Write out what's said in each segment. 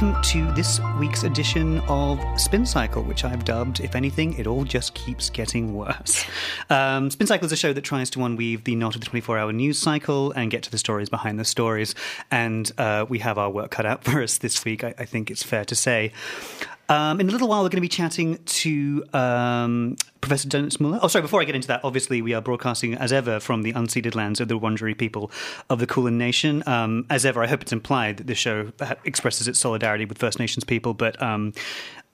welcome to this week's edition of Spin Cycle, which I've dubbed, if anything, it all just keeps getting worse. Um, Spin Cycle is a show that tries to unweave the knot of the 24 hour news cycle and get to the stories behind the stories. And uh, we have our work cut out for us this week, I, I think it's fair to say. Um, in a little while, we're going to be chatting to um, Professor Denis Muller. Oh, sorry, before I get into that, obviously, we are broadcasting as ever from the unceded lands of the Wurundjeri people of the Kulin Nation. Um, as ever, I hope it's implied that this show expresses its solidarity with First Nations people, but um,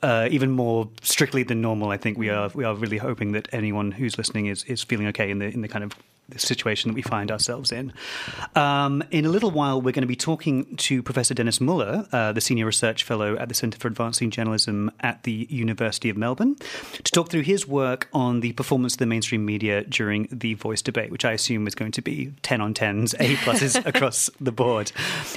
uh, even more strictly than normal, I think we are we are really hoping that anyone who's listening is, is feeling okay in the in the kind of the situation that we find ourselves in. Um, in a little while, we're going to be talking to Professor Denis Muller, uh, the Senior Research Fellow at the Centre for Advancing Journalism at the University of Melbourne, to talk through his work on the performance of the mainstream media during the voice debate, which I assume is going to be 10 on 10s, A pluses across the board.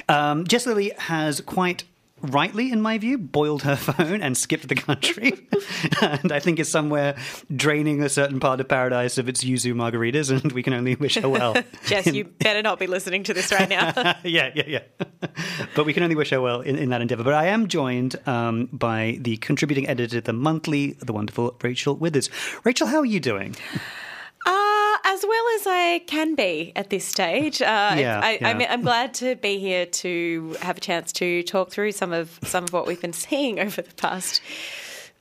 Um, Jess Lilly has quite rightly, in my view, boiled her phone and skipped the country. and I think is somewhere draining a certain part of paradise of its yuzu margaritas, and we can only wish her well. Jess, in... you better not be listening to this right now. yeah, yeah, yeah. but we can only wish her well in, in that endeavor. But I am joined um, by the contributing editor of The Monthly, the wonderful Rachel Withers. Rachel, how are you doing? As well as I can be at this stage. Uh, yeah, I, am glad to be here to have a chance to talk through some of some of what we've been seeing over the past,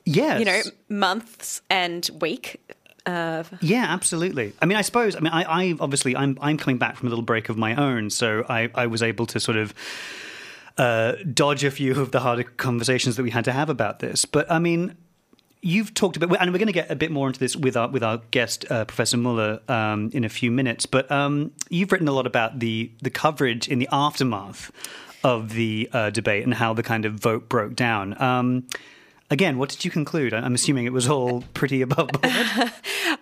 yes. you know, months and week. Uh, yeah, absolutely. I mean, I suppose. I mean, I, I obviously I'm I'm coming back from a little break of my own, so I I was able to sort of. Uh, dodge a few of the harder conversations that we had to have about this. But I mean, You've talked about, and we're going to get a bit more into this with our with our guest uh, Professor Muller um, in a few minutes. But um, you've written a lot about the the coverage in the aftermath of the uh, debate and how the kind of vote broke down. Um, again, what did you conclude? I'm assuming it was all pretty above board.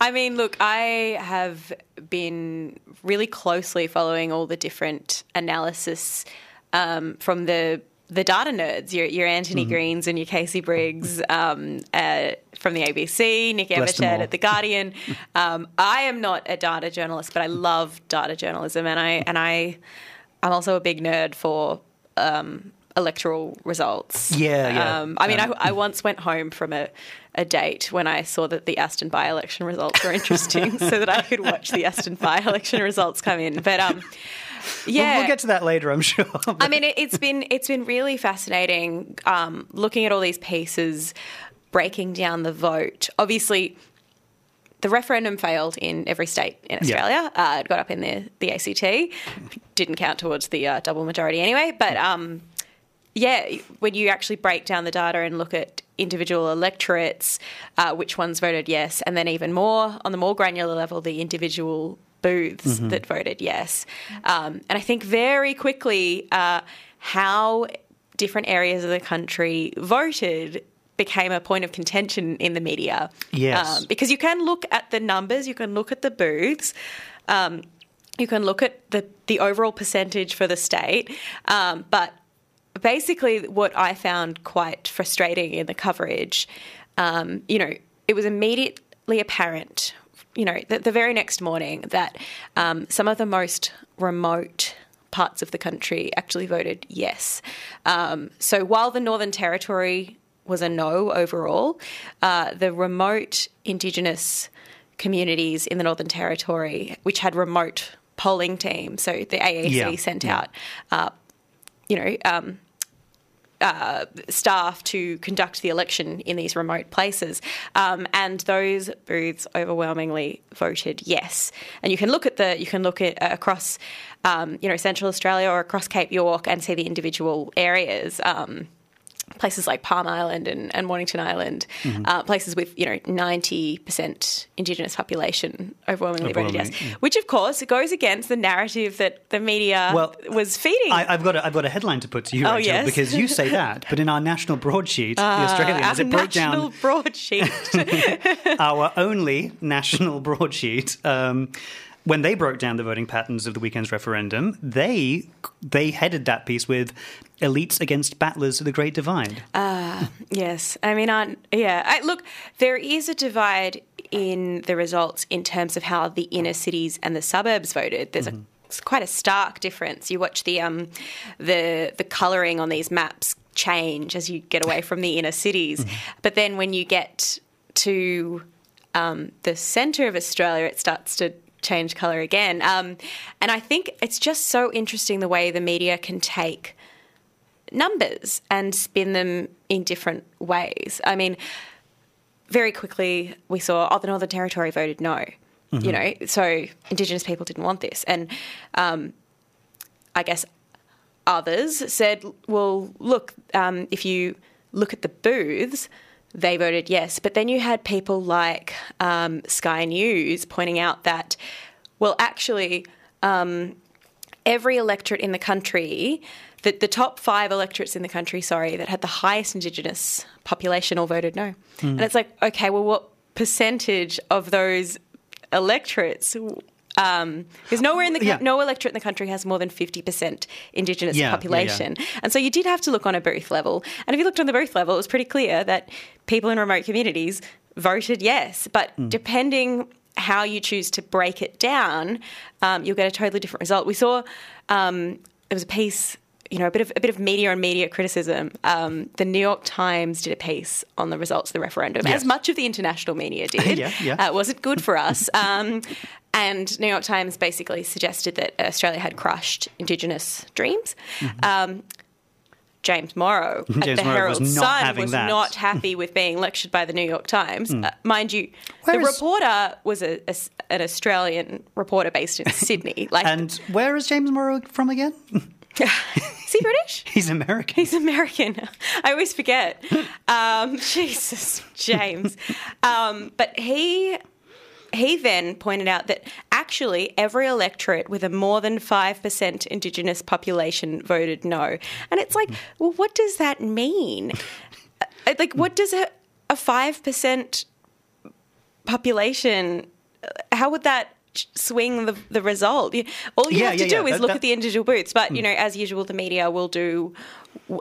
I mean, look, I have been really closely following all the different analysis um, from the the data nerds, your, your Antony mm-hmm. Greens and your Casey Briggs um, uh, from the ABC, Nick Evershed at the Guardian. Um, I am not a data journalist, but I love data journalism, and I and I I'm also a big nerd for um, electoral results. Yeah, yeah. Um, I mean, I, I, once went home from a, a date when I saw that the Aston by-election results were interesting, so that I could watch the Aston by-election results come in. But um, yeah, we'll, we'll, get to that later, I'm sure. I mean, it, has been it's been really fascinating um, looking at all these pieces, breaking down the vote. Obviously, the referendum failed in every state in Australia. Yeah. Uh, it got up in the the ACT, didn't count towards the uh, double majority anyway. But um, yeah, when you actually break down the data and look at individual electorates, uh, which ones voted yes, and then even more on the more granular level, the individual booths mm-hmm. that voted yes. Um, and I think very quickly uh, how different areas of the country voted became a point of contention in the media. Yes. Um, because you can look at the numbers, you can look at the booths. Um, you can look at the, the overall percentage for the state, um, but basically, what I found quite frustrating in the coverage, um, you know, it was immediately apparent you know, the, the very next morning that um, some of the most remote parts of the country actually voted yes. Um, so while the Northern Territory was a no overall, uh, the remote Indigenous communities in the Northern Territory, which had remote polling teams, so the AEC yeah. sent yeah. out, uh, you know, um, uh, staff to conduct the election in these remote places. Um, and those booths overwhelmingly voted yes. And you can look at the you can look at uh, across um, you know Central Australia or across Cape York and see the individual areas. Um, places like Palm Island and, and Mornington Island, mm-hmm. uh, places with you know ninety percent Indigenous population overwhelmingly voted yes, yeah. which of course goes against the narrative that the media well, was feeding. I, have got a, I've got a headline to put to you, oh, Rachel, yes? because you say that, but in our national broadsheet, uh, the Australians, it broke down national broadsheet, our only national broadsheet. Um, when they broke down the voting patterns of the weekend's referendum, they they headed that piece with elites against battlers of the Great Divide. Ah, uh, yes. I mean, I, yeah. I, look, there is a divide in the results in terms of how the inner cities and the suburbs voted. There's mm-hmm. a it's quite a stark difference. You watch the um, the the colouring on these maps change as you get away from the inner cities. But then when you get to um, the centre of Australia, it starts to change colour again. Um, and I think it's just so interesting the way the media can take numbers and spin them in different ways. I mean, very quickly we saw, oh, the Northern Territory voted no. You know, so Indigenous people didn't want this. And um, I guess others said, well, look, um, if you look at the booths, they voted yes. But then you had people like um, Sky News pointing out that, well, actually, um, every electorate in the country, the, the top five electorates in the country, sorry, that had the highest Indigenous population all voted no. And it's like, okay, well, what percentage of those electorates? Um, because nowhere in the Yeah. no electorate in the country has more than fifty percent Indigenous Yeah, yeah, yeah. population, and so you did have to look on a booth level. And if you looked on the booth level, it was pretty clear that people in remote communities voted yes. But Hmm. depending how you choose to break it down, um, you'll get a totally different result. We saw um, there was a piece. You know, a bit of a bit of media and media criticism. Um, the New York Times did a piece on the results of the referendum, Yes. as much of the international media did. Yeah, yeah. Uh, it wasn't good for us. Um, and New York Times basically suggested that Australia had crushed Indigenous dreams. Um, James Morrow at Mm-hmm. James the Morrow was Herald not Sun having was that. not happy with being lectured by the New York Times. Uh, mind you, Where the is- reporter was a, a s- an Australian reporter based in Sydney. Like, And where is James Morrow from again? is he British? He's American. He's American. I always forget. Um, Jesus, James. Um, but he he then pointed out that actually every electorate with a more than five percent Indigenous population voted no, and it's like, well, what does that mean? Uh, Like, what does a a five percent population? How would that? Swing the, the result. All you Yeah, have to yeah, do yeah. is That- look that- at the individual booths. But you know, as usual, the media will do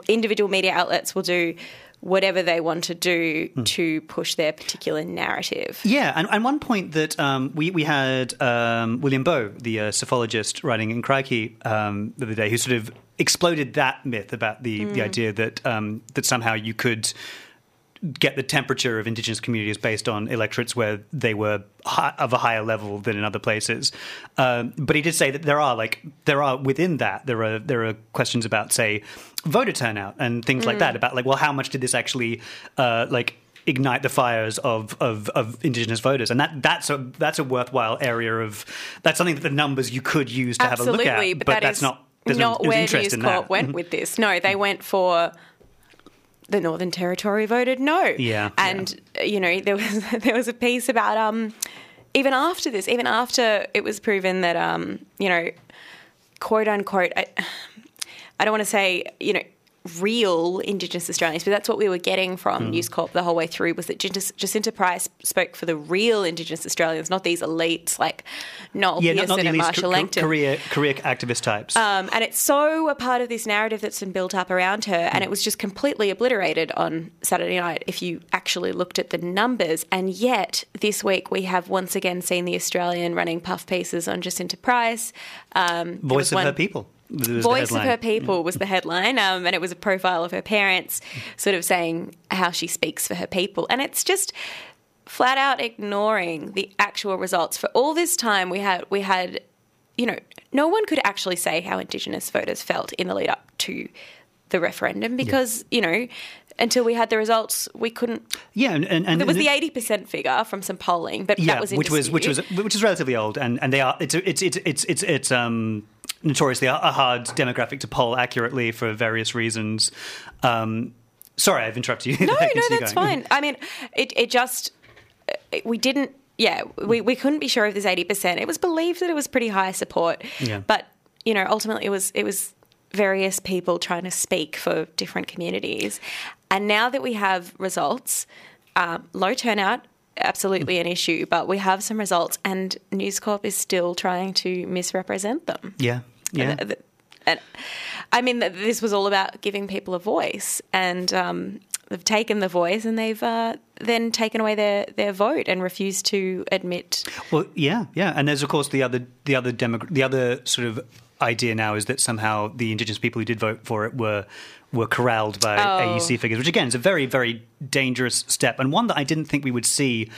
individual media outlets will do whatever they want to do to push their particular narrative. Yeah, and, and one point that um, we we had um, William Bowe, the uh, psephologist, writing in Crikey um, the other day, who sort of exploded that myth about the the idea that um, that somehow you could get the temperature of indigenous communities based on electorates where they were hi- of a higher level than in other places. Um, but he did say that there are like there are within that there are there are questions about say voter turnout and things like that about like well how much did this actually uh, like ignite the fires of, of, of indigenous voters and that that's a that's a worthwhile area of that's something that the numbers you could use to Absolutely, have a look at but, but that that's is not there's not there's where News Corp that Mm-hmm. went with this. No, they went for the Northern Territory voted no. Yeah, and you know there was there was a piece about um even after this, even after it was proven that um you know quote unquote I, I don't want to say you know real Indigenous Australians, but that's what we were getting from Mm. News Corp the whole way through was that Jacinta Price spoke for the real Indigenous Australians, not these elites like Noel yeah Pearson not, not and Marcia ca- Langton. career career activist types Um, and it's so a part of this narrative that's been built up around her, and it was just completely obliterated on Saturday night if you actually looked at the numbers. And yet, this week we have once again seen the Australian running puff pieces on Jacinta Price. Um, voice of her people Voice of her people was the headline, um, and it was a profile of her parents, sort of saying how she speaks for her people, and it's just flat out ignoring the actual results. For all this time, we had we had, you know, no one could actually say how Indigenous voters felt in the lead up to the referendum because you know until we had the results, we couldn't. yeah and, and, and There was the eighty percent figure from some polling, but yeah, that was which was which was which is relatively old, and, and they are it's it's it's it's it's, it's um notoriously a hard demographic to poll accurately for various reasons. Um, sorry, I've interrupted you. No, no, that's going. fine. I mean, it, it just, it, we didn't, yeah, we, we couldn't be sure of this 80%. It was believed that it was pretty high support. Yeah. But, you know, ultimately it was, it was various people trying to speak for different communities. And now that we have results, um, low turnout, absolutely an issue, but we have some results and News Corp is still trying to misrepresent them. Yeah, yeah. And, and I mean, this was all about giving people a voice, and um, they've taken the voice and they've uh, then taken away their, their vote and refused to admit. Well, yeah, yeah, and there's of course the other the other demog- the other sort of idea now is that somehow the indigenous people who did vote for it were were corralled by Oh. AEC figures, which again is a very very dangerous step and one that I didn't think we would see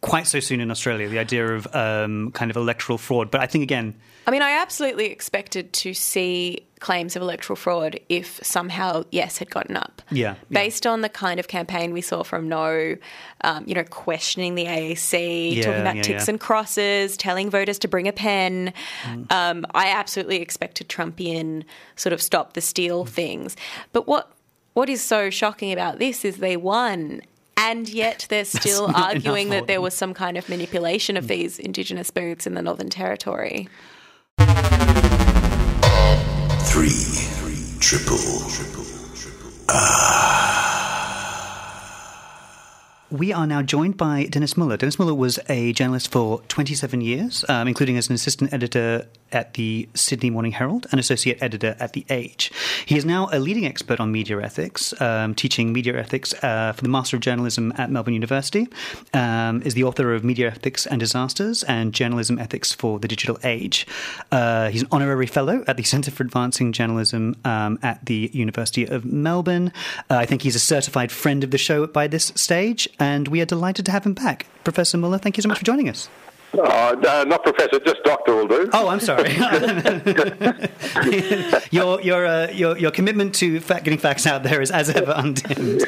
quite so soon in Australia. The idea of um, kind of electoral fraud, but I think again. I mean, I absolutely expected to see claims of electoral fraud if somehow Yes had gotten up. Yeah, yeah. Based on the kind of campaign we saw from No, um, you know, questioning the AEC, Yeah, talking about yeah, ticks and crosses, telling voters to bring a pen. Mm. Um, I absolutely expected Trumpian sort of stop the steal Mm. things. But what what is so shocking about this is they won. And yet they're still arguing that there was some kind of manipulation of these Indigenous booths in the Northern Territory. Three triple. Ah. We are now joined by Denis Muller. Denis Muller was a journalist for 27 years, um, including as an assistant editor at the Sydney Morning Herald and associate editor at The Age. He is now a leading expert on media ethics, um, teaching media ethics uh, for the Master of Journalism at Melbourne University, um, is the author of Media Ethics and Disasters and Journalism Ethics for the Digital Age. Uh, he's an honorary fellow at the Centre for Advancing Journalism um, at the University of Melbourne. Uh, I think he's a certified friend of the show by this stage, and we are delighted to have him back. Professor Muller, thank you so much for joining us. Oh, no, not professor, just doctor will do. Oh, I'm sorry. your your uh, your your commitment to fact, getting facts out there is as ever undimmed.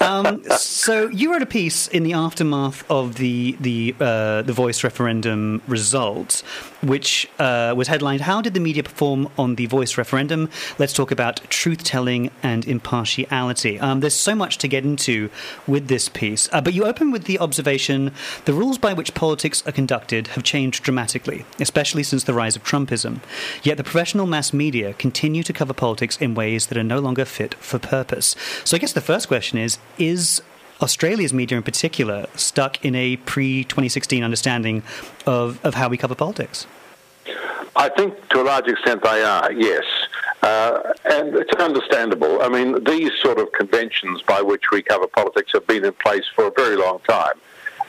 Um, so you wrote a piece in the aftermath of the the uh, the Voice referendum results, which uh, was headlined "How did the media perform on the Voice referendum?" Let's talk about truth telling and impartiality. Um, there's so much to get into with this piece, uh, but you open with the observation: the rules by which politics are conducted have changed dramatically, especially since the rise of Trumpism. Yet the professional mass media continue to cover politics in ways that are no longer fit for purpose. So I guess the first question is: Is Australia's media in particular stuck in a pre 2016 understanding of, of how we cover politics? I think to a large extent they are, yes. Uh, and it's understandable. I mean, these sort of conventions by which we cover politics have been in place for a very long time.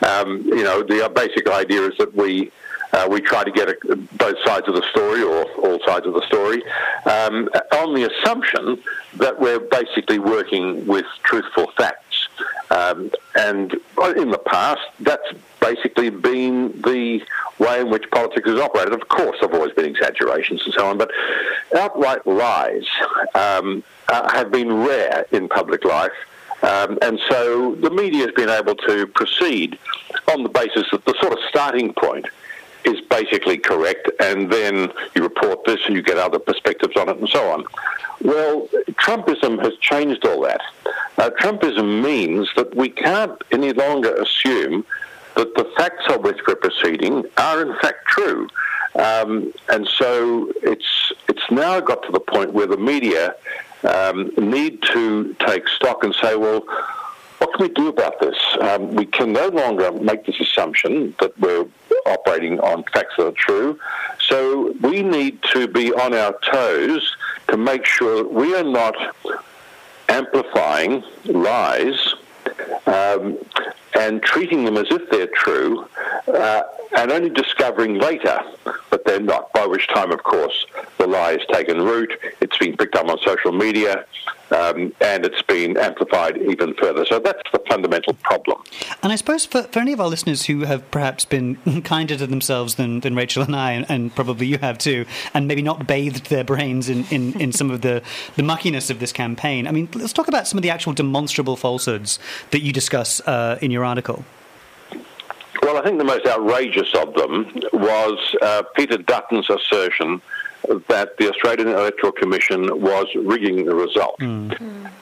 Um, you know, the basic idea is that we uh, we try to get a, both sides of the story or all sides of the story um, on the assumption that we're basically working with truthful facts. Um, and in the past, that's basically been the way in which politics has operated. Of course, there have always been exaggerations and so on, but outright lies um, uh, have been rare in public life. Um, and so the media has been able to proceed on the basis that the sort of starting point is basically correct, and then you report this and you get other perspectives on it and so on. Well, Trumpism has changed all that. Uh, Trumpism means that we can't any longer assume that the facts on which we're proceeding are in fact true. Um, and so it's it's now got to the point where the media um, need to take stock and say, well, what can we do about this? Um, we can no longer make this assumption that we're operating on facts that are true. So we need to be on our toes to make sure we are not amplifying lies um, and treating them as if they're true, uh, and only discovering later that they're not. By which time, of course, the lie has taken root. It's been picked up on social media, um, and it's been amplified even further. So that's the fundamental problem. And I suppose for, for any of our listeners who have perhaps been kinder to themselves than, than Rachel and I, and, and probably you have too, and maybe not bathed their brains in, in, in some of the, the muckiness of this campaign, I mean, let's talk about some of the actual demonstrable falsehoods that you discuss uh, in your article. Well, I think the most outrageous of them was uh, Peter Dutton's assertion that the Australian Electoral Commission was rigging the result.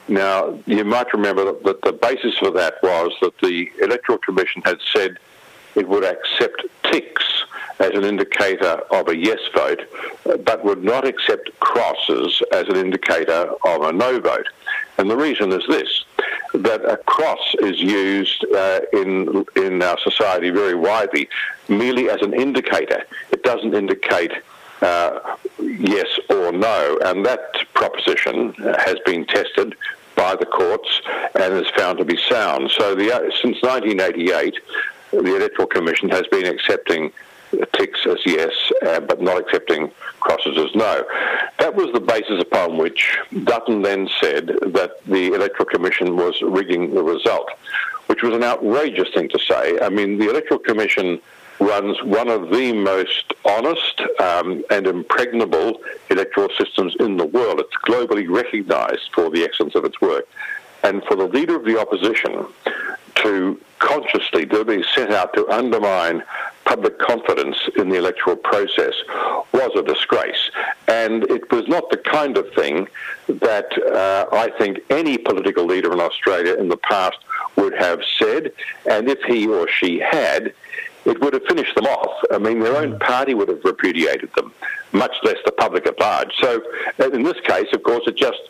Now, you might remember that, that the basis for that was that the Electoral Commission had said it would accept ticks as an indicator of a yes vote, but would not accept crosses as an indicator of a no vote. And the reason is this that a cross is used uh, in in our society very widely merely as an indicator. It doesn't indicate uh, yes or no, and that proposition has been tested by the courts and is found to be sound. So the, since 1988, the Electoral Commission has been accepting ticks as yes, uh, but not accepting crosses as no. That was the basis upon which Dutton then said that the Electoral Commission was rigging the result, which was an outrageous thing to say. I mean, the Electoral Commission runs one of the most honest um, and impregnable electoral systems in the world. It's globally recognized for the excellence of its work. And for the leader of the opposition to consciously deliberately set out to undermine public confidence in the electoral process was a disgrace. And it was not the kind of thing that uh, I think any political leader in Australia in the past would have said. And if he or she had, it would have finished them off. I mean, their own party would have repudiated them, much less the public at large. So, in this case, of course, it just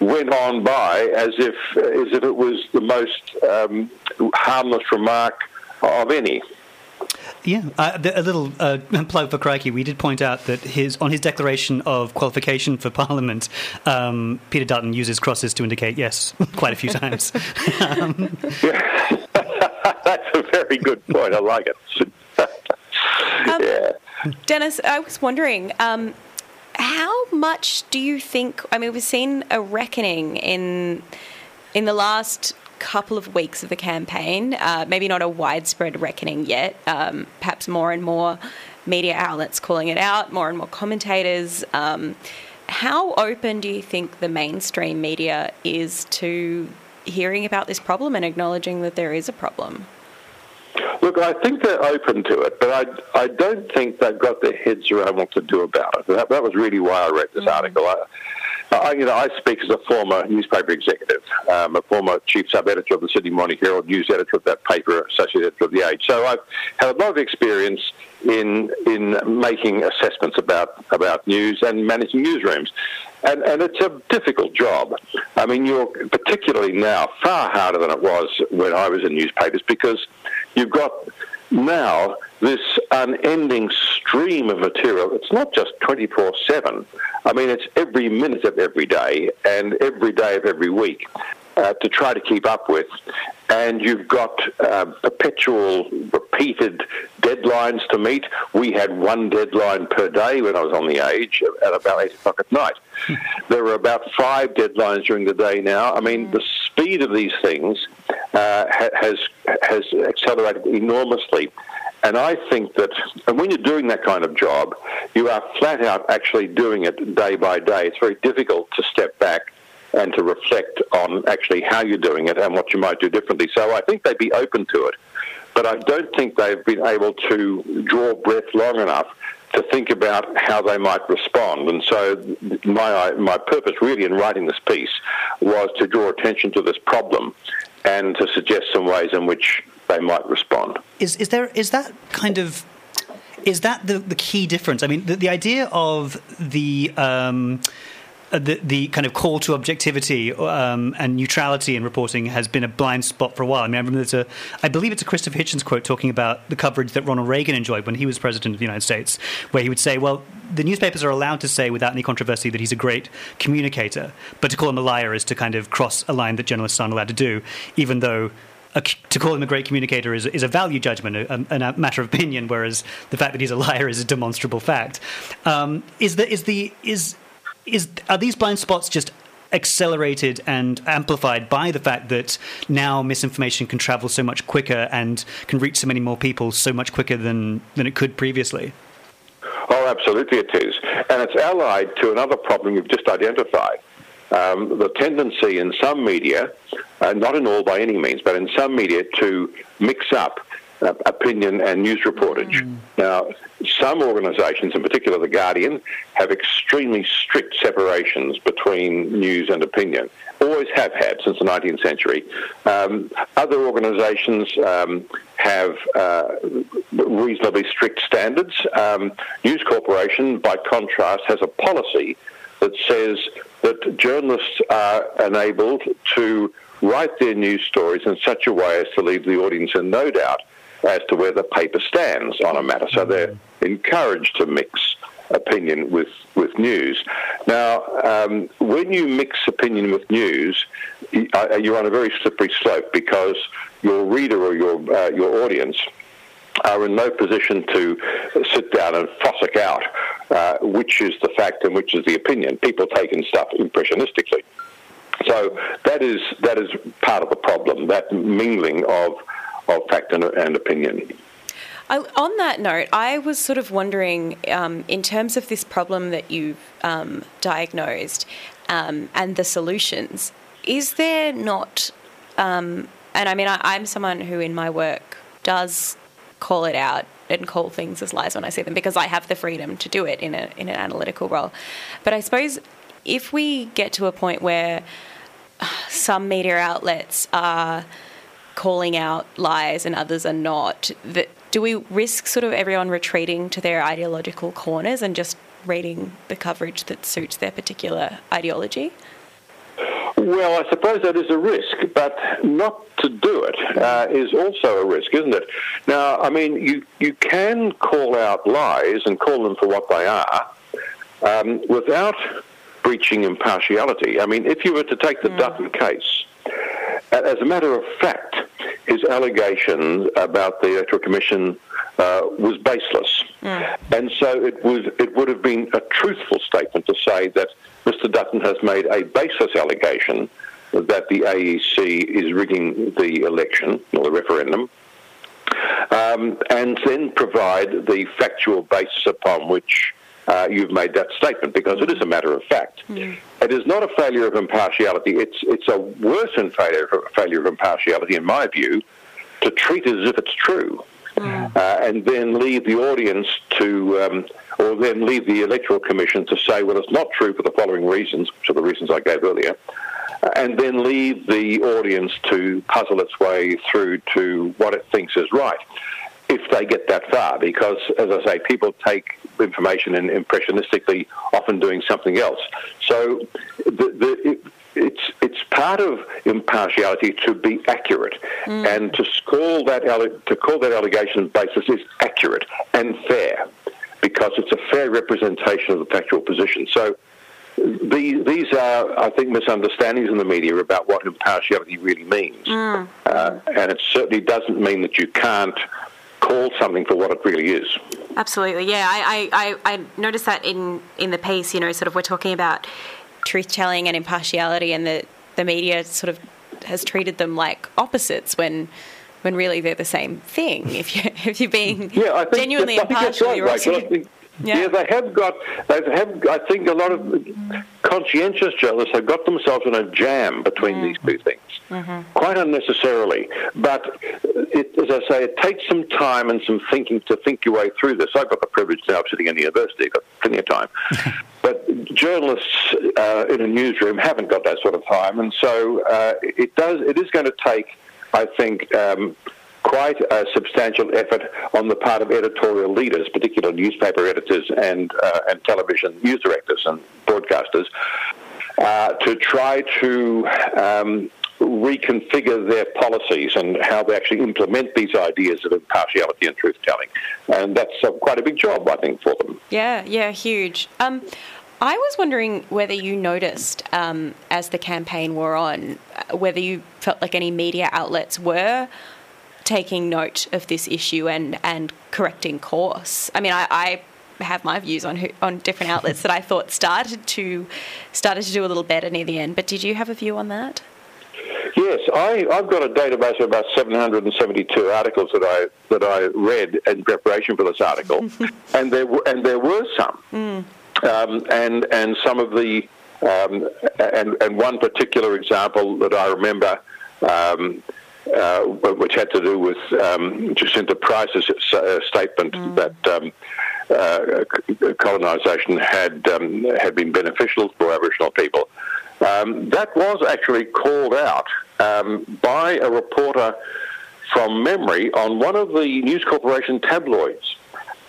went on by as if as if it was the most um, harmless remark of any. Yeah, uh, a little uh, plug for Crikey. We did point out that his on his declaration of qualification for Parliament, um, Peter Dutton uses crosses to indicate yes quite a few times. um, yeah. That's a very good point. I like it. um, yeah. Denis, I was wondering. Um, how much do you think? I mean, we've seen a reckoning in in the last couple of weeks of the campaign. Uh, maybe not a widespread reckoning yet. Um, perhaps more and more media outlets calling it out. More and more commentators. Um, how open do you think the mainstream media is to hearing about this problem and acknowledging that there is a problem? Look, I think they're open to it, but I, I don't think they've got their heads around what to do about it. That, that was really why I read this mm. article. I, I, you know, I speak as a former newspaper executive, um, a former chief sub-editor of the Sydney Morning Herald, news editor of that paper, associate editor of the Age. So I've had a lot of experience in in making assessments about about news and managing newsrooms. And, and it's a difficult job. I mean, you're particularly now far harder than it was when I was in newspapers because you've got now this unending stream of material. It's not just 24 7. I mean, it's every minute of every day and every day of every week uh, to try to keep up with. And you've got uh, perpetual, repeated deadlines to meet. We had one deadline per day when I was on the age at about 8 o'clock at night. there are about five deadlines during the day now. I mean, the speed of these things uh, has, has accelerated enormously. And I think that and when you're doing that kind of job, you are flat out actually doing it day by day. It's very difficult to step back and to reflect on actually how you're doing it and what you might do differently. So I think they'd be open to it. But I don't think they've been able to draw breath long enough to think about how they might respond. And so my, my purpose really in writing this piece was to draw attention to this problem and to suggest some ways in which they might respond. Is, is, there, is that kind of is that the, the key difference? I mean, the, the idea of the um, the, the kind of call to objectivity um, and neutrality in reporting has been a blind spot for a while. I mean, I remember there's a, I believe it's a Christopher Hitchens quote talking about the coverage that Ronald Reagan enjoyed when he was president of the United States, where he would say, well, the newspapers are allowed to say without any controversy that he's a great communicator, but to call him a liar is to kind of cross a line that journalists aren't allowed to do, even though a, to call him a great communicator is, is a value judgment, a, a, matter of opinion, whereas the fact that he's a liar is a demonstrable fact. Um, is the is the is is are these blind spots just accelerated and amplified by the fact that now misinformation can travel so much quicker and can reach so many more people so much quicker than, than it could previously? Oh, absolutely it is. And it's allied to another problem you've just identified. Um, the tendency in some media, uh, not in all by any means, but in some media, to mix up uh, opinion and news reportage. Mm. Now, some organisations, in particular The Guardian, have extremely strict separations between news and opinion. Always have had since the 19th century. Um, other organisations um, have uh, reasonably strict standards. Um, news Corporation, by contrast, has a policy that says that journalists are enabled to write their news stories in such a way as to leave the audience in no doubt as to where the paper stands on a matter. So they're encouraged to mix opinion with, with news. Now, um, when you mix opinion with news, uh, you're on a very slippery slope because your reader or your, uh, your audience are in no position to sit down and fossick out uh, which is the fact and which is the opinion. People take in stuff impressionistically. So that is that is part of the problem. That mingling of of fact and, and opinion. I, on that note, I was sort of wondering, um, in terms of this problem that you've um, diagnosed um, and the solutions, is there not? Um, and I mean, I, I'm someone who, in my work, does call it out and call things as lies when I see them because I have the freedom to do it in a in an analytical role. But I suppose if we get to a point where some media outlets are calling out lies and others are not, that do we risk sort of everyone retreating to their ideological corners and just reading the coverage that suits their particular ideology? Well, I suppose that is a risk, but not to do it uh, is also a risk, isn't it? Now, I mean, you, you can call out lies and call them for what they are um, without breaching impartiality. I mean, if you were to take the mm. Dutton case, as a matter of fact, his allegation about the Electoral Commission uh, was baseless. Mm. And so it, was, it would have been a truthful statement to say that Mr. Dutton has made a baseless allegation that the AEC is rigging the election or the referendum, um, and then provide the factual basis upon which uh, you've made that statement, because it is a matter of fact. Mm. It is not a failure of impartiality. It's it's a worsened failure failure of impartiality, in my view, to treat it as if it's true. Mm. Uh, and then leave the audience to, um, or then leave the Electoral Commission to say, well, it's not true for the following reasons, which are the reasons I gave earlier, uh, and then leave the audience to puzzle its way through to what it thinks is right, if they get that far. Because, as I say, people take information and impressionistically, often doing something else. So the, the, it, it's it's part of impartiality to be accurate, mm. and to call that to call that allegation basis is accurate and fair, because it's a fair representation of the factual position. So. These, these are, I think, misunderstandings in the media about what impartiality really means. Mm. Uh, and it certainly doesn't mean that you can't something for what it really is. Absolutely, yeah. I, I, I noticed that in, in the piece, you know, sort of we're talking about truth telling and impartiality, and the, the media sort of has treated them like opposites when when really they're the same thing. If you if you're being yeah, I think, genuinely I impartial, right, you're also. Yeah. yeah. they have got. They have. I think a lot of conscientious journalists have got themselves in a jam between mm. these two things, mm-hmm. quite unnecessarily. But it, as I say, it takes some time and some thinking to think your way through this. I've got the privilege now of sitting in the university. I've got plenty of time. but journalists uh, in a newsroom haven't got that sort of time, and so uh, it does. It is going to take, I think. Um, quite a substantial effort on the part of editorial leaders, particularly newspaper editors and uh, and television news directors and broadcasters, uh, to try to um, reconfigure their policies and how they actually implement these ideas of impartiality and truth telling. And that's uh, quite a big job, I think, for them. Yeah, yeah, huge. Um, I was wondering whether you noticed um, as the campaign wore on, uh, whether you felt like any media outlets were taking note of this issue and, and correcting course. I mean, I, I have my views on who, on different outlets that I thought started to started to do a little better near the end. But did you have a view on that? Yes, I, have got a database of about 772 articles that I that I read in preparation for this article, and there and there were some, mm. um, and and some of the um, and and one particular example that I remember. Um, uh, which had to do with um, Jacinta Price's uh, statement mm. that um, uh, colonisation had um, had been beneficial for Aboriginal people. Um, that was actually called out um, by a reporter from memory on one of the News Corporation tabloids,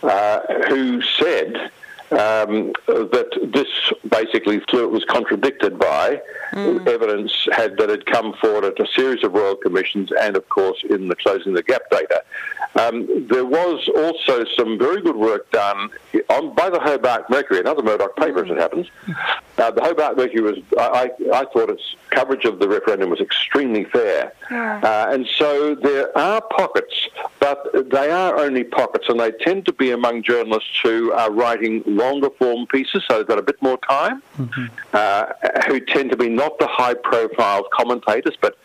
uh, who said um, that this basically was contradicted by mm. evidence had that had come forward at a series of royal commissions and, of course, in the closing the gap data. Um, there was also some very good work done on by the Hobart Mercury, another Murdoch paper, as it happens. Uh, the Hobart Mercury was, I, I, thought its coverage of the referendum was extremely fair. Yeah. Uh, and so there are pockets, but they are only pockets, and they tend to be among journalists who are writing longer form pieces, so they've got a bit more time, mm-hmm. uh, who tend to be not the high profile commentators, but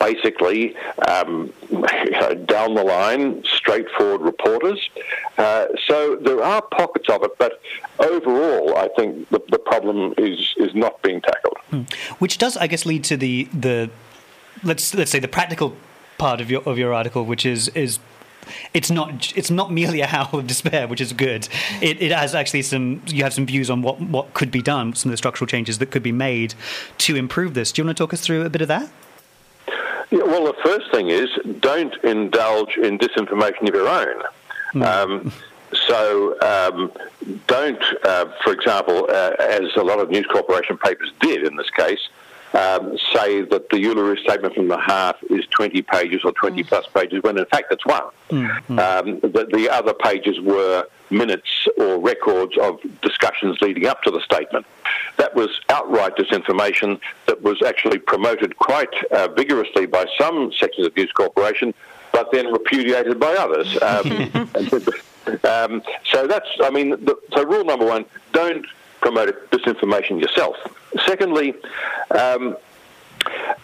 basically um, down the line, straightforward reporters. Uh, so there are pockets of it, but overall, I think the, the problem is is not being tackled. Hmm. Which does, I guess, lead to the the let's let's say the practical part of your of your article, which is is it's not it's not merely a howl of despair, which is good. It, it has actually some you have some views on what what could be done, some of the structural changes that could be made to improve this. Do you want to talk us through a bit of that? Yeah, well, the first thing is don't indulge in disinformation of your own. Mm. Um, so um, don't, uh, for example, uh, as a lot of News Corporation papers did in this case, um, say that the Uluru Statement from the Heart is 20 pages or 20 mm. plus pages, when in fact it's one. Mm-hmm. Um, the, the, other pages were minutes or records of discussions leading up to the statement. That was outright disinformation that was actually promoted quite uh, vigorously by some sections of News Corporation, but then repudiated by others. Um, um, so that's, I mean, the, so rule number one, don't promote disinformation yourself. Secondly, um,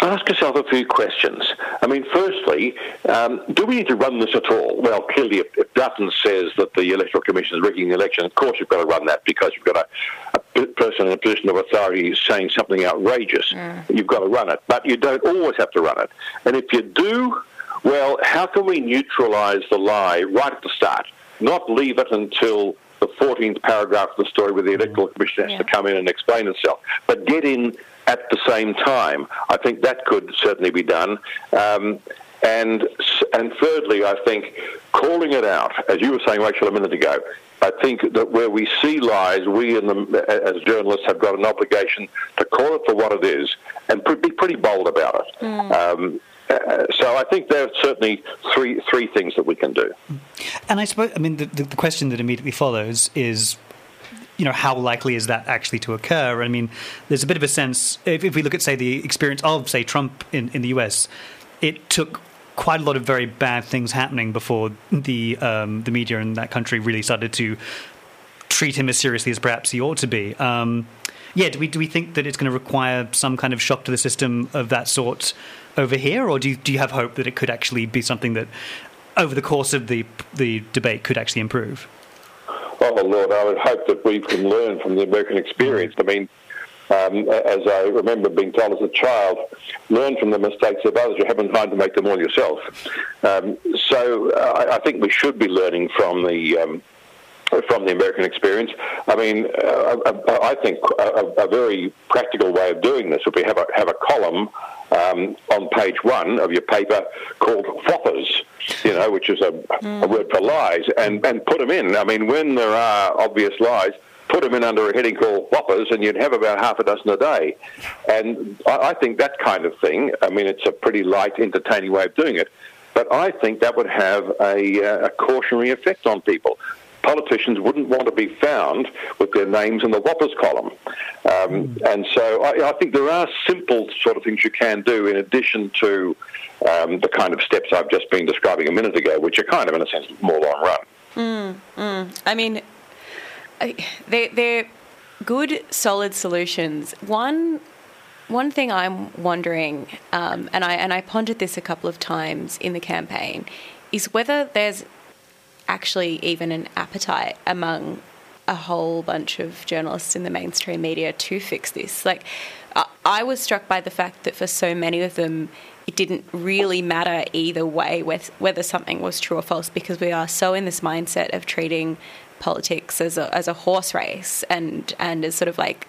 ask yourself a few questions. I mean, firstly, um, do we need to run this at all? Well, clearly, if, if, Dutton says that the Electoral Commission is rigging the election, of course you've got to run that because you've got a, a person in a position of authority saying something outrageous. Mm. You've got to run it. But you don't always have to run it. And if you do, well, how can we neutralise the lie right at the start? Not leave it until 14th paragraph of the story where the Electoral Commission has yeah. to come in and explain itself, but get in at the same time. I think that could certainly be done. Um, and and thirdly, I think calling it out, as you were saying, Rachel, a minute ago. I think that where we see lies, we the, as journalists have got an obligation to call it for what it is and be pretty bold about it. Mm. Um, uh, so I think there are certainly three three things that we can do. And I suppose, I mean, the, the question that immediately follows is you know, how likely is that actually to occur? I mean, there's a bit of a sense, if, if we look at, say, the experience of, say, Trump in, in the US, it took quite a lot of very bad things happening before the um, the media in that country really started to treat him as seriously as perhaps he ought to be. Um, yeah, do we do we think that it's going to require some kind of shock to the system of that sort over here, or do you, do you have hope that it could actually be something that over the course of the the debate could actually improve? Oh Lord, I would hope that we can learn from the American experience. I mean, um, as I remember being told as a child, learn from the mistakes of others. You haven't time to make them all yourself. Um, so uh, I, I, think we should be learning from the um, from the American experience. I mean, uh, I, I, think a, a, very practical way of doing this would be have a have a column um, on page one of your paper called whoppers, you know, which is a, mm. a word for lies, and, and put them in. I mean, when there are obvious lies, put them in under a heading called whoppers, and you'd have about half a dozen a day. And I, I think that kind of thing, I mean, it's a pretty light, entertaining way of doing it. But I think that would have a, uh, a cautionary effect on people politicians wouldn't want to be found with their names in the whoppers column. Um, mm. And so I, I, think there are simple sort of things you can do in addition to um, the kind of steps I've just been describing a minute ago, which are kind of, in a sense, more long run. Mm, mm. I mean, they're, they're good, solid solutions. One one thing I'm wondering, um, and I and I pondered this a couple of times in the campaign, is whether there's actually even an appetite among a whole bunch of journalists in the mainstream media to fix this. Like, I was struck by the fact that for so many of them, it didn't really matter either way whether something was true or false because we are so in this mindset of treating politics as a, as a horse race and, and as sort of like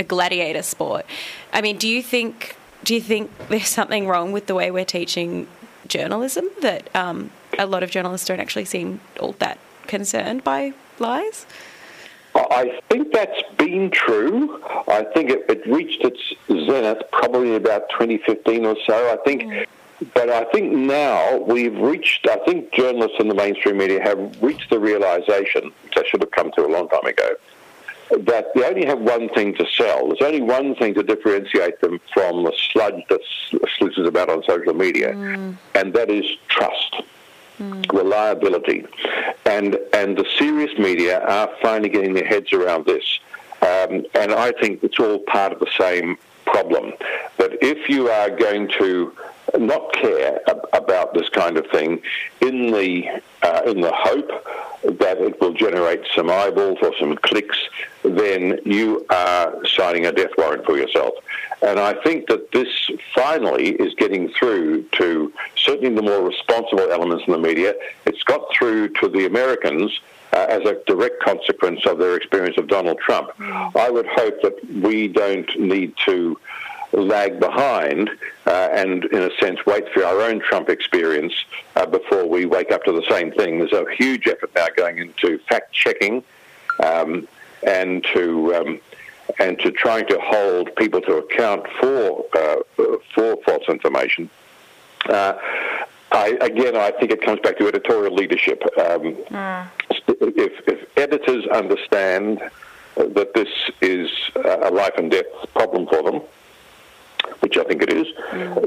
a gladiator sport. I mean, do you think do you think there's something wrong with the way we're teaching journalism that um, a lot of journalists don't actually seem all that concerned by lies? I think that's been true. I think it, it reached its zenith probably about 2015 or so. I think. Mm. But I think now we've reached, I think journalists in the mainstream media have reached the realization, which I should have come to a long time ago, that they only have one thing to sell. There's only one thing to differentiate them from the sludge that sluices about on social media, mm. and that is trust. Reliability. And, and the serious media are finally getting their heads around this. Um, and I think it's all part of the same problem. That if you are going to not care about this kind of thing in the uh, in the hope that it will generate some eyeballs or some clicks, then you are signing a death warrant for yourself. And I think that this finally is getting through to certainly the more responsible elements in the media. It's got through to the Americans. Uh, as a direct consequence of their experience of Donald Trump. I would hope that we don't need to lag behind uh, and, in a sense, wait for our own Trump experience uh, before we wake up to the same thing. There's a huge effort now going into fact checking um, and to um, and to trying to hold people to account for uh, for false information. Uh, I, again, I think it comes back to editorial leadership. Um, mm. if, if editors understand that this is a life and death problem for them, which I think it is,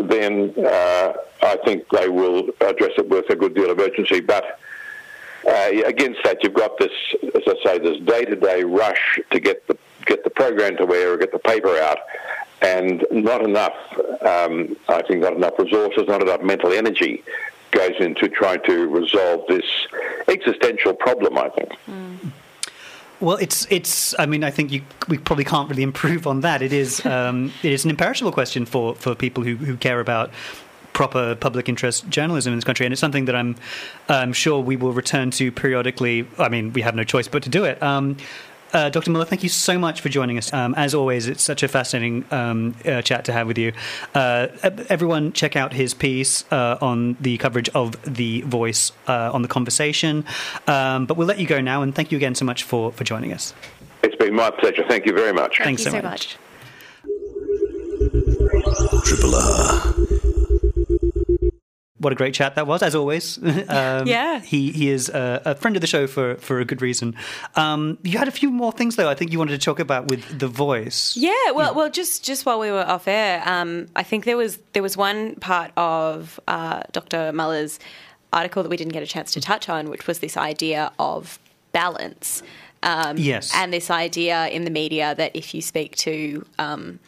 then uh, I think they will address it with a good deal of urgency. But uh, against that, you've got this, as I say, this day-to-day rush to get the get the program to air or get the paper out, and not enough. Um, I think not enough resources, not enough mental energy goes into trying to resolve this existential problem. I think. Mm. Well, it's it's. I mean, I think you, we probably can't really improve on that. It is um, it is an imperishable question for, for people who, who care about proper public interest journalism in this country, and it's something that I'm I'm sure we will return to periodically. I mean, we have no choice but to do it. Um, uh, Dr. Muller, thank you so much for joining us. Um, as always, it's such a fascinating um, uh, chat to have with you. Uh, everyone, check out his piece uh, on the coverage of The Voice uh, on the conversation. Um, but we'll let you go now, and thank you again so much for, for joining us. It's been my pleasure. Thank you very much. Thank Thanks you so, so much. much. Triple R what a great chat that was, as always. um, yeah, he he is a, a, friend of the show for for a good reason. Um, you had a few more things though. I think you wanted to talk about with the voice. Yeah, well, yeah. well, just just while we were off air, um, I think there was there was one part of uh, Dr. Muller's article that we didn't get a chance to touch on, which was this idea of balance. Um, yes, and this idea in the media that if you speak to um,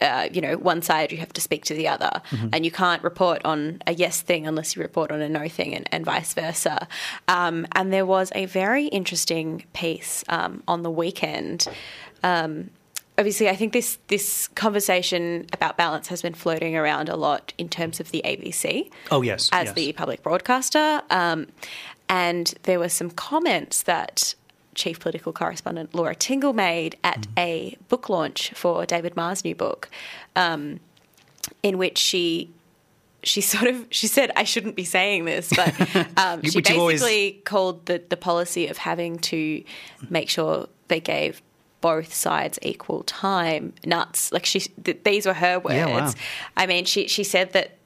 uh, you know, one side you have to speak to the other, mm-hmm. and you can't report on a yes thing unless you report on a no thing, and, and vice versa. Um, and there was a very interesting piece um, on the weekend. Um, obviously, I think this this conversation about balance has been floating around a lot in terms of the ABC. Oh yes, as yes. the public broadcaster, um, and there were some comments that chief political correspondent Laura Tingle made at mm. a book launch for David Marr's new book, um, in which she she sort of she said I shouldn't be saying this, but um, she basically always... called the the policy of having to make sure they gave both sides equal time nuts. Like she, th- these were her words. Yeah, wow. I mean, she she said that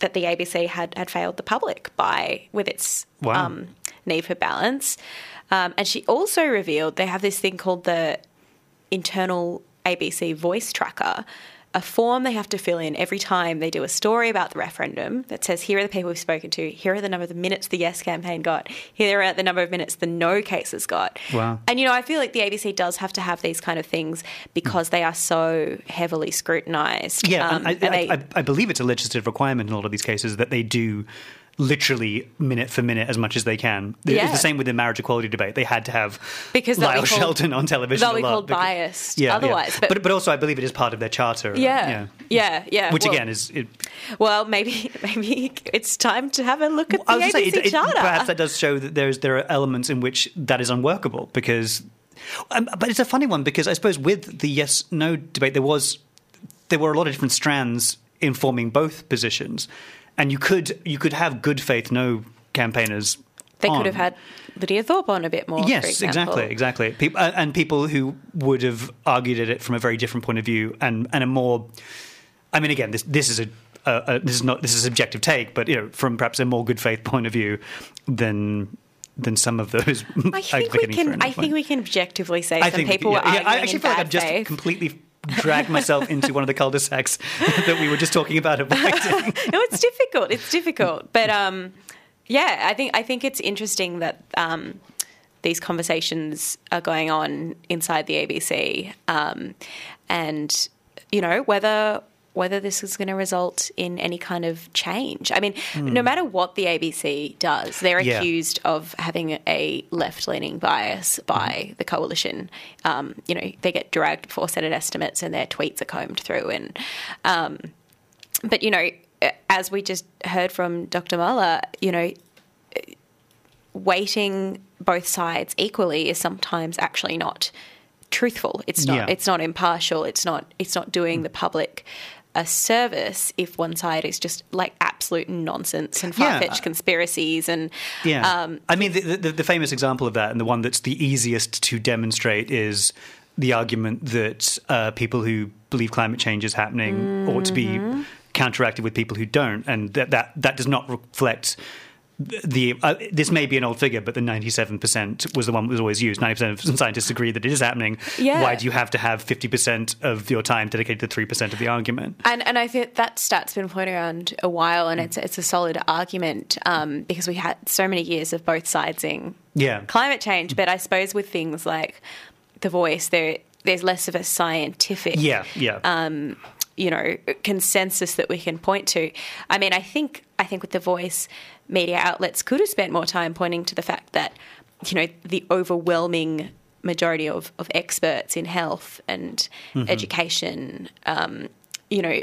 that the ABC had had failed the public by with its wow. um, need for balance. Um, and she also revealed they have this thing called the internal ABC voice tracker, a form they have to fill in every time they do a story about the referendum that says, here are the people we've spoken to, here are the number of the minutes the yes campaign got, here are the number of minutes the no cases got. Wow. And, you know, I feel like the ABC does have to have these kind of things because they are so heavily scrutinised. Yeah, um, I, I, they, I, I believe it's a legislative requirement in a lot of these cases that they do literally minute for minute as much as they can. Yeah. It's the same with the marriage equality debate. They had to have because Lyle called, Shelton on television. They'll be called because, biased yeah, otherwise. Yeah. But, but, also I believe it is part of their charter. Yeah, yeah, yeah. Which well, again is it, well maybe maybe it's time to have a look at the ABC say, it, charter. It, perhaps that does show that there's there are elements in which that is unworkable because. Um, but it's a funny one because I suppose with the yes no debate there was there were a lot of different strands informing both positions and you could you could have good faith no campaigners They on. could have had Lydia Thorpe on a bit more. Yes, exactly, exactly. People, uh, and people who would have argued at it from a very different point of view and, and a more. I mean, again, this this is a. Uh, uh, this is not this is a subjective take, but you know, from perhaps a more good faith point of view than than some of those. I think we can. I think we can objectively say I some people were yeah, I actually in feel like I've just faith. completely dragged myself into one of the cul-de-sacs that we were just talking about avoiding. no, it's difficult. It's difficult, but um, yeah, I think I think it's interesting that um, these conversations are going on inside the ABC, um, and you know whether whether this is going to result in any kind of change. I mean, no matter what the ABC does, they're Hmm. Yeah. accused of having a left-leaning bias by the coalition. Um, you know, they get dragged before Senate estimates, and their tweets are combed through, and um, but you know, as we just heard from Dr. Muller, you know, weighting both sides equally is sometimes actually not truthful. It's not. Yeah. It's not impartial. It's not. It's not doing the public a service if one side is just like absolute nonsense and Yeah. far fetched conspiracies and Yeah. um, I mean, the, the, the famous example of that, and the one that's the easiest to demonstrate, is the argument that uh, people who believe climate change is happening ought to be Mm-hmm. counteracted with people who don't, and that that, that does not reflect. The uh, this may be an old figure, but the ninety seven percent was the one that was always used. Ninety percent of scientists agree that it is happening. Yeah. Why do you have to have fifty percent of your time dedicated to three percent of the argument? And and I think that stat's been floating around a while, and it's it's a solid argument um, because we had so many years of both sidesing Yeah. climate change. But I suppose with things like the voice, there there's less of a scientific Yeah, yeah. um, you know consensus that we can point to. I mean, I think I think with the voice, media outlets could have spent more time pointing to the fact that you know the overwhelming majority of, of experts in health and education, um, you know.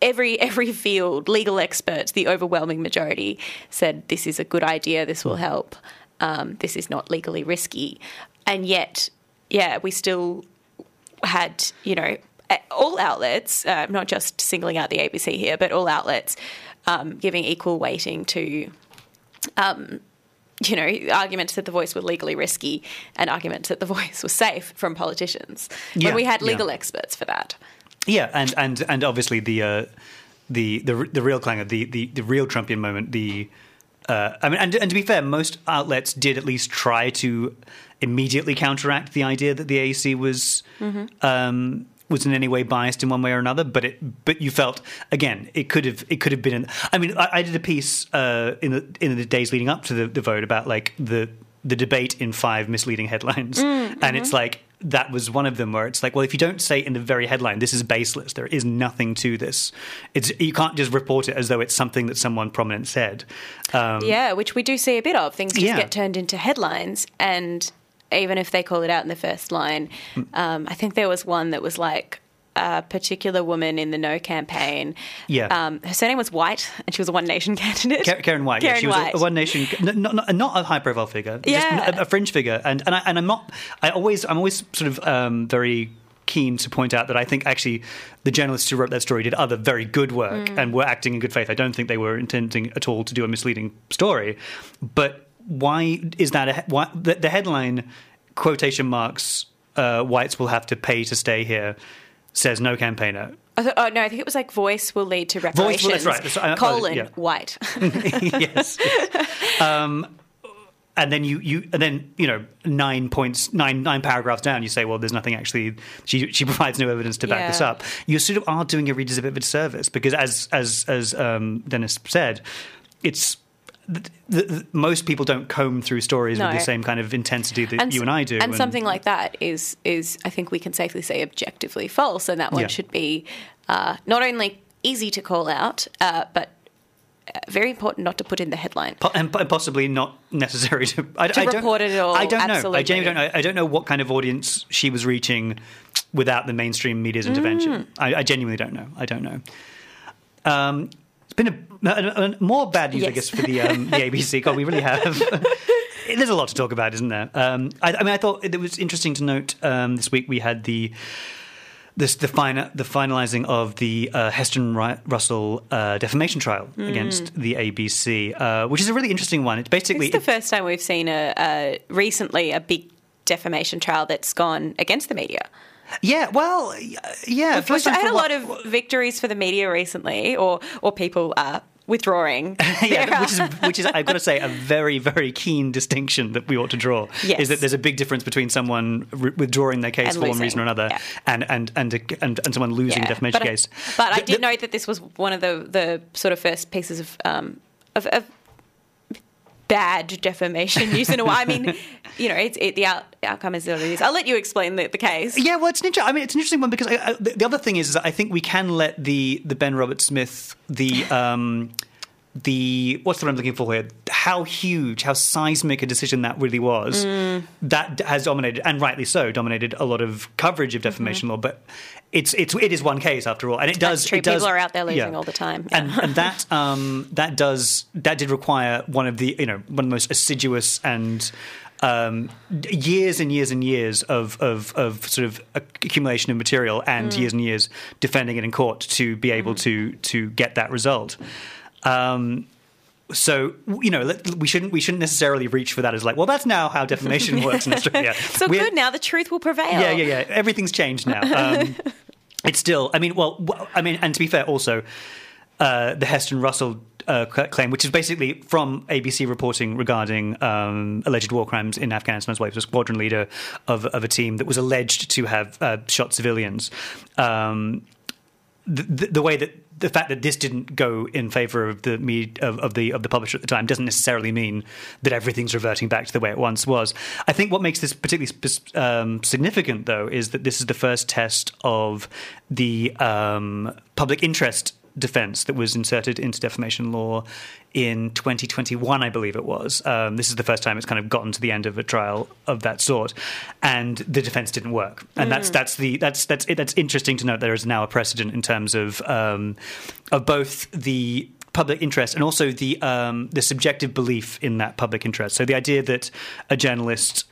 Every every field, legal experts, the overwhelming majority said this is a good idea. This will help. Um, this is not legally risky, and yet, yeah, we still had, you know, all outlets, uh, not just singling out the ABC here, but all outlets um, giving equal weighting to, um, you know, arguments that the voice were legally risky and arguments that the voice was safe from politicians. Yeah, when we had yeah. legal experts for that. Yeah, and and and obviously the uh, the the the real clanger, the the the real Trumpian moment, the uh, I mean, and, and to be fair, most outlets did at least try to immediately counteract the idea that the AEC was um, was in any way biased in one way or another. But it, but you felt again, it could have it could have been. I mean, I, I did a piece uh, in the in the days leading up to the, the vote about like the the debate in five misleading headlines, and it's like that was one of them where it's like, well, if you don't say in the very headline, this is baseless, there is nothing to this. It's you can't just report it as though it's something that someone prominent said. Um, Yeah, which we do see a bit of. Things just Yeah. get turned into headlines, and even if they call it out in the first line, um, I think there was one that was like a particular woman in the No campaign. Yeah. um, her surname was White, and she was a One Nation candidate. Karen White, yeah, Karen she was White. a, a One Nation, not, not, not a high profile figure, Yeah. just a, a fringe figure, and and, I, and I'm not. I always, I'm always sort of um, very keen to point out that I think actually the journalists who wrote that story did other very good work Mm. and were acting in good faith. I don't think they were intending at all to do a misleading story, but why is that? A, why, the, the headline quotation marks uh, whites will have to pay to stay here says no campaigner. Thought- oh no, I think it was like voice will lead to Voice reparations. will- that's right, that's- I- I- colon yeah. White. yes. yes. Um, and then you, you and then you know nine points nine nine paragraphs down you say well there's nothing actually she she provides no evidence to back this up you sort of are doing your readers a bit of a disservice because as as as um, Denis said it's the, the, most people don't comb through stories with the same kind of intensity that you and I do And, something like that is is I think we can safely say objectively false, and that one Yeah. should be uh, not only easy to call out, uh, but uh, very important not to put in the headline. Po- and, and possibly not necessary to, I, To I don't, report it at all, I don't know. I genuinely don't know. I don't know what kind of audience she was reaching without the mainstream media's intervention. Mm. I, I genuinely don't know. I don't know. Um, it's been a, a- a- more bad news, I guess, for the um, the ABC. God, we really have. There's a lot to talk about, isn't there? Um, I, I mean, I thought it was interesting to note um, this week we had the this the final the finalizing of the uh, Heston Russell uh, defamation trial against the ABC, uh, which is a really interesting one. It's basically It's the first time we've seen a, a recently a big defamation trial that's gone against the media. Yeah, well, yeah. Which I had a lot of victories for the media recently, or or people uh, withdrawing. yeah, which is which is I've got to say a very very keen distinction that we ought to draw Yes. is that there's a big difference between someone re- withdrawing their case And for one reason or another Yeah. and and and and, and someone losing a defamation but, I- case. But I did the- note that this was one of the, the sort of first pieces of um, of, of bad defamation news in a while. I mean, you know, it's it, the out, outcome is what it is. I'll let you explain the, the case. Yeah, well, it's an inter- I mean, it's an interesting one because I, I, the, the other thing is, is that I think we can let the the Ben Roberts-Smith the um, the what's the word I'm looking for here? How huge, how seismic a decision that really was. Mm. That has dominated, and rightly so, dominated a lot of coverage of defamation law. But it's it's it is one case after all, and it does. It does People are out there losing all the time. and and that um, that does that did require one of the you know one of the most assiduous and um, years and years and years of, of, of sort of accumulation of material and Mm. years and years defending it in court to be able to to get that result. Um, so you know we shouldn't we shouldn't necessarily reach for that as like well that's now how defamation works in Australia. So We're- good now, the truth will prevail. yeah, yeah, yeah. Everything's changed now. Um, it's still. I mean, well, I mean, and to be fair, also uh, the Heston Russell uh, claim, which is basically from ABC reporting regarding um, alleged war crimes in Afghanistan as well. He was a squadron leader of, of a team that was alleged to have uh, shot civilians. Um, the, the, way that the fact that this didn't go in favor of the me of, of the of the publisher at the time doesn't necessarily mean that everything's reverting back to the way it once was. I think what makes this particularly um, significant, though, is that this is the first test of the um, public interest defense that was inserted into defamation law in 2021, I believe it was. Um, this is the first time it's kind of gotten to the end of a trial of that sort, and the defense didn't work. And that's that's the that's that's that's interesting to note. There is now a precedent in terms of um, of both the public interest and also the um, the subjective belief in that public interest. So the idea that a journalist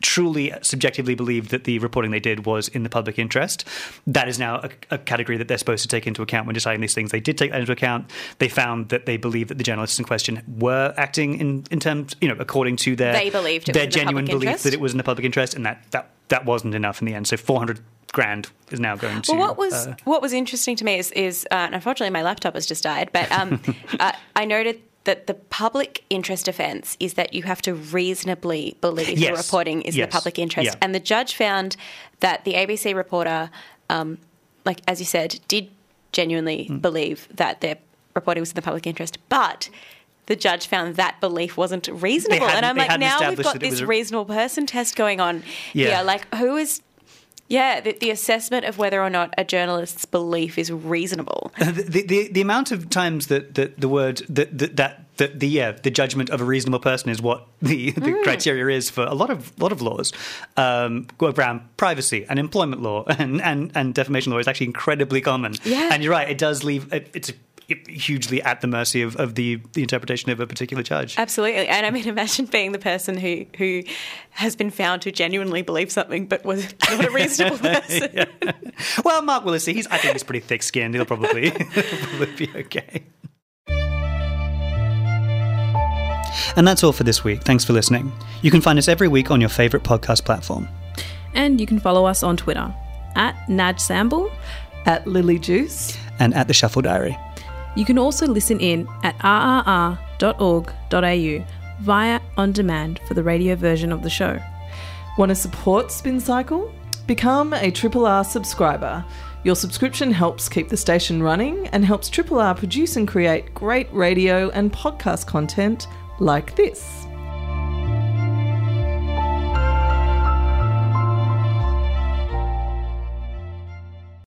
truly subjectively believed that the reporting they did was in the public interest. That is now a, a, category that they're supposed to take into account when deciding these things. They did take that into account. They found that they believed that the journalists in question were acting in, in terms, you know, according to their They believed their in the genuine belief interest. that it was in the public interest, and that that that wasn't enough in the end. So four hundred grand is now going to. Well, what was uh, what was interesting to me is, is uh, unfortunately my laptop has just died, but um, uh, I noted that the public interest defence is that you have to reasonably believe the reporting is Yes. the public interest, Yeah. and the judge found that the ABC reporter, um, like as you said, did genuinely Hmm. believe that their reporting was in the public interest, but. The judge found that belief wasn't reasonable, and I'm like, now we've got that it was this a- reasonable person test going on Yeah. here. Like, who is yeah, the, the assessment of whether or not a journalist's belief is reasonable. the, the the amount of times that, that the word that that, that that the yeah the judgment of a reasonable person is what the, the Mm. criteria is for a lot of lot of laws um, go around privacy and employment law and, and and defamation law is actually incredibly common. Yeah. and you're right, it does leave it, it's hugely at the mercy of, of the the interpretation of a particular judge. Absolutely. And I mean, imagine being the person who, who has been found to genuinely believe something but was not a reasonable person. Well, Mark Willacy, he's I think he's pretty thick skinned. He'll probably he'll probably be okay. And that's all for this week. Thanks for listening. You can find us every week on your favourite podcast platform. And you can follow us on Twitter at Naj Samble. At Lily Juice. And at the Shuffle Diary. You can also listen in at rrr.org.au via on demand for the radio version of the show. Want to support Spin Cycle? Become a Triple R subscriber. Your subscription helps keep the station running and helps Triple R produce and create great radio and podcast content like this.